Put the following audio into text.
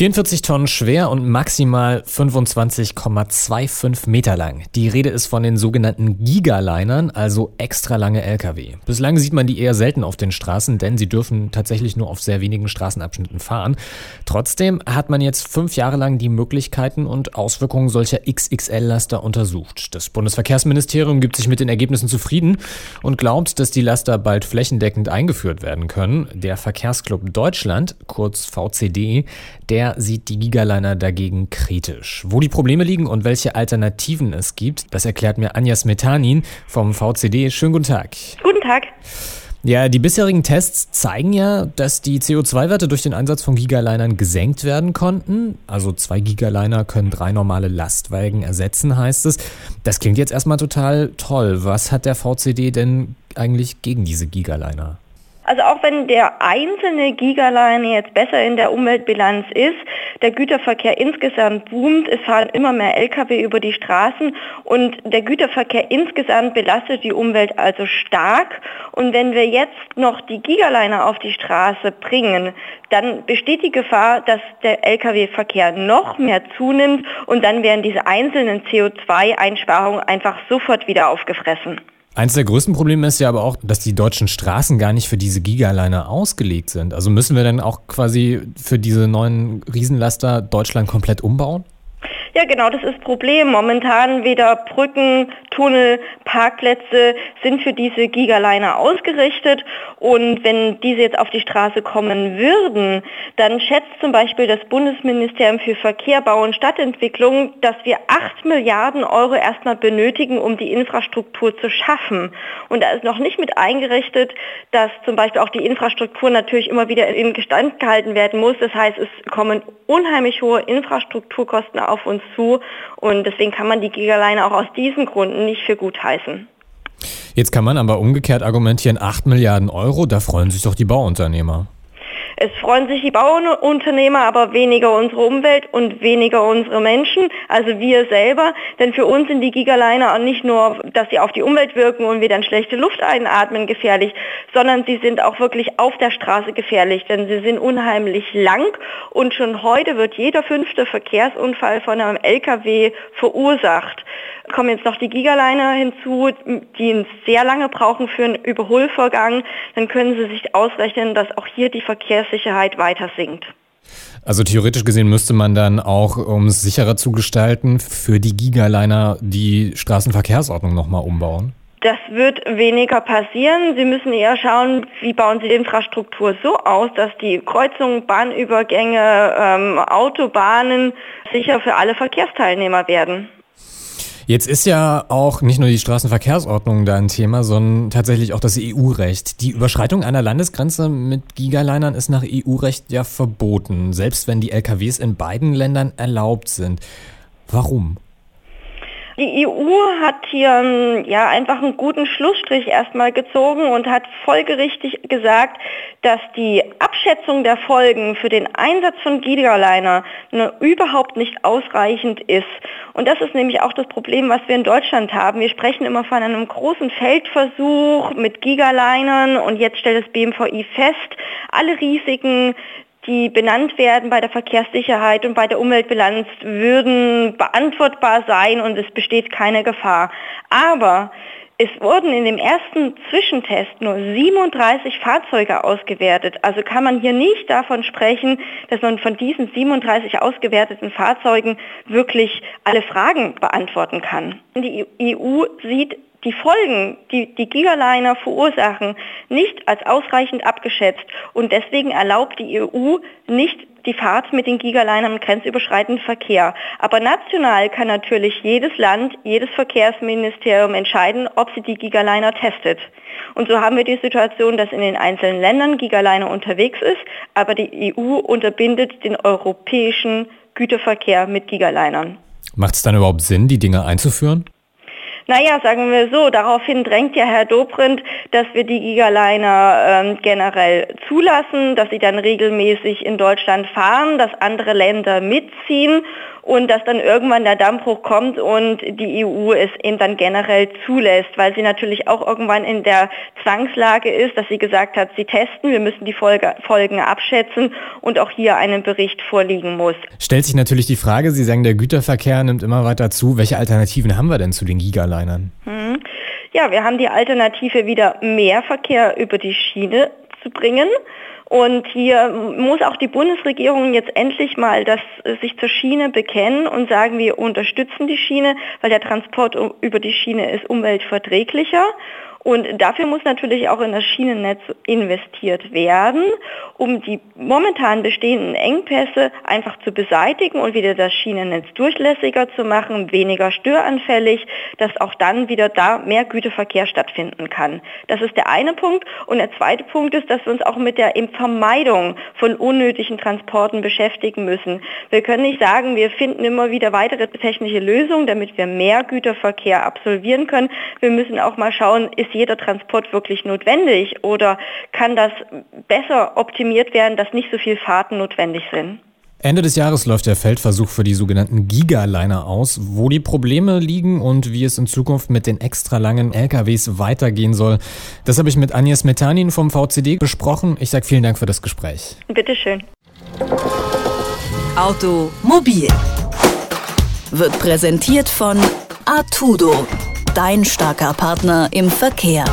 44 Tonnen schwer und maximal 25,25 Meter lang. Die Rede ist von den sogenannten Gigalinern, also extra lange Lkw. Bislang sieht man die eher selten auf den Straßen, denn sie dürfen tatsächlich nur auf sehr wenigen Straßenabschnitten fahren. Trotzdem hat man jetzt fünf Jahre lang die Möglichkeiten und Auswirkungen solcher XXL-Laster untersucht. Das Bundesverkehrsministerium gibt sich mit den Ergebnissen zufrieden und glaubt, dass die Laster bald flächendeckend eingeführt werden können. Der Verkehrsclub Deutschland, kurz VCD, der sieht die Gigaliner dagegen kritisch. Wo die Probleme liegen und welche Alternativen es gibt, das erklärt mir Anja Smetanin vom VCD. Schönen guten Tag. Guten Tag. Ja, die bisherigen Tests zeigen ja, dass die CO2-Werte durch den Einsatz von Gigalinern gesenkt werden konnten. Also zwei Gigaliner können drei normale Lastwagen ersetzen, heißt es. Das klingt jetzt erstmal total toll. Was hat der VCD denn eigentlich gegen diese Gigaliner? Also auch wenn der einzelne Gigaliner jetzt besser in der Umweltbilanz ist, der Güterverkehr insgesamt boomt, es fahren immer mehr Lkw über die Straßen und der Güterverkehr insgesamt belastet die Umwelt also stark. Und wenn wir jetzt noch die Gigaliner auf die Straße bringen, dann besteht die Gefahr, dass der Lkw-Verkehr noch mehr zunimmt und dann werden diese einzelnen CO2-Einsparungen einfach sofort wieder aufgefressen. Eines der größten Probleme ist ja aber auch, dass die deutschen Straßen gar nicht für diese Gigaliner ausgelegt sind. Also müssen wir dann auch quasi für diese neuen Riesenlaster Deutschland komplett umbauen? Ja, genau, das ist Problem. Momentan weder Brücken, Tunnel, Parkplätze sind für diese Gigaliner ausgerichtet. Und wenn diese jetzt auf die Straße kommen würden, dann schätzt zum Beispiel das Bundesministerium für Verkehr, Bau und Stadtentwicklung, dass wir 8 Milliarden Euro erstmal benötigen, um die Infrastruktur zu schaffen. Und da ist noch nicht mit eingerichtet, dass zum Beispiel auch die Infrastruktur natürlich immer wieder in Gestand gehalten werden muss. Das heißt, es kommen unheimlich hohe Infrastrukturkosten auf uns zu und deswegen kann man die Gigaline auch aus diesen Gründen nicht für gut heißen. Jetzt kann man aber umgekehrt argumentieren, 8 Milliarden Euro, da freuen sich doch die Bauunternehmer. Es freuen sich die Bauunternehmer, aber weniger unsere Umwelt und weniger unsere Menschen, also wir selber. Denn für uns sind die Gigaliner nicht nur, dass sie auf die Umwelt wirken und wir dann schlechte Luft einatmen, gefährlich, sondern sie sind auch wirklich auf der Straße gefährlich, denn sie sind unheimlich lang. Und schon heute wird jeder fünfte Verkehrsunfall von einem LKW verursacht. Kommen jetzt noch die Gigaliner hinzu, die sehr lange brauchen für einen Überholvorgang, dann können Sie sich ausrechnen, dass auch hier die Verkehrssicherheit weiter sinkt. Also theoretisch gesehen müsste man dann auch, um es sicherer zu gestalten, für die Gigaliner die Straßenverkehrsordnung nochmal umbauen? Das wird weniger passieren. Sie müssen eher schauen, wie bauen Sie die Infrastruktur so aus, dass die Kreuzungen, Bahnübergänge, ähm, Autobahnen sicher für alle Verkehrsteilnehmer werden. Jetzt ist ja auch nicht nur die Straßenverkehrsordnung da ein Thema, sondern tatsächlich auch das EU-Recht. Die Überschreitung einer Landesgrenze mit Gigalinern ist nach EU-Recht ja verboten, selbst wenn die LKWs in beiden Ländern erlaubt sind. Warum? Die EU hat hier ähm, ja einfach einen guten Schlussstrich erstmal gezogen und hat folgerichtig gesagt, dass die Abschätzung der Folgen für den Einsatz von Gigaliner ne, überhaupt nicht ausreichend ist. Und das ist nämlich auch das Problem, was wir in Deutschland haben. Wir sprechen immer von einem großen Feldversuch mit Gigalinern und jetzt stellt das BMVI fest, alle Risiken, die benannt werden bei der Verkehrssicherheit und bei der Umweltbilanz, würden beantwortbar sein und es besteht keine Gefahr. Aber es wurden in dem ersten Zwischentest nur 37 Fahrzeuge ausgewertet. Also kann man hier nicht davon sprechen, dass man von diesen 37 ausgewerteten Fahrzeugen wirklich alle Fragen beantworten kann. Die EU sieht die Folgen, die die Gigaliner verursachen, nicht als ausreichend abgeschätzt und deswegen erlaubt die EU nicht die Fahrt mit den Gigalinern im grenzüberschreitenden Verkehr. Aber national kann natürlich jedes Land, jedes Verkehrsministerium entscheiden, ob sie die Gigaliner testet. Und so haben wir die Situation, dass in den einzelnen Ländern Gigaliner unterwegs ist, aber die EU unterbindet den europäischen Güterverkehr mit Gigalinern. Macht es dann überhaupt Sinn, die Dinge einzuführen? Naja, sagen wir so, daraufhin drängt ja Herr Dobrindt, dass wir die Gigaliner ähm, generell zulassen, dass sie dann regelmäßig in Deutschland fahren, dass andere Länder mitziehen und dass dann irgendwann der Dammbruch kommt und die EU es eben dann generell zulässt, weil sie natürlich auch irgendwann in der Zwangslage ist, dass sie gesagt hat, sie testen, wir müssen die Folge, Folgen abschätzen und auch hier einen Bericht vorliegen muss. Stellt sich natürlich die Frage, Sie sagen, der Güterverkehr nimmt immer weiter zu. Welche Alternativen haben wir denn zu den Gigalinern? Hm. Ja, wir haben die Alternative wieder mehr Verkehr über die Schiene zu bringen. Und hier muss auch die Bundesregierung jetzt endlich mal das äh, sich zur Schiene bekennen und sagen, wir unterstützen die Schiene, weil der Transport über die Schiene ist umweltverträglicher. Und dafür muss natürlich auch in das Schienennetz investiert werden, um die momentan bestehenden Engpässe einfach zu beseitigen und wieder das Schienennetz durchlässiger zu machen, weniger störanfällig, dass auch dann wieder da mehr Güterverkehr stattfinden kann. Das ist der eine Punkt. Und der zweite Punkt ist, dass wir uns auch mit der Vermeidung von unnötigen Transporten beschäftigen müssen. Wir können nicht sagen, wir finden immer wieder weitere technische Lösungen, damit wir mehr Güterverkehr absolvieren können. Wir müssen auch mal schauen, ist ist jeder Transport wirklich notwendig oder kann das besser optimiert werden, dass nicht so viele Fahrten notwendig sind? Ende des Jahres läuft der Feldversuch für die sogenannten Gigaliner aus. Wo die Probleme liegen und wie es in Zukunft mit den extra langen LKWs weitergehen soll, das habe ich mit Agnes Metanin vom VCD besprochen. Ich sage vielen Dank für das Gespräch. Bitteschön. Automobil wird präsentiert von Artudo dein starker Partner im Verkehr.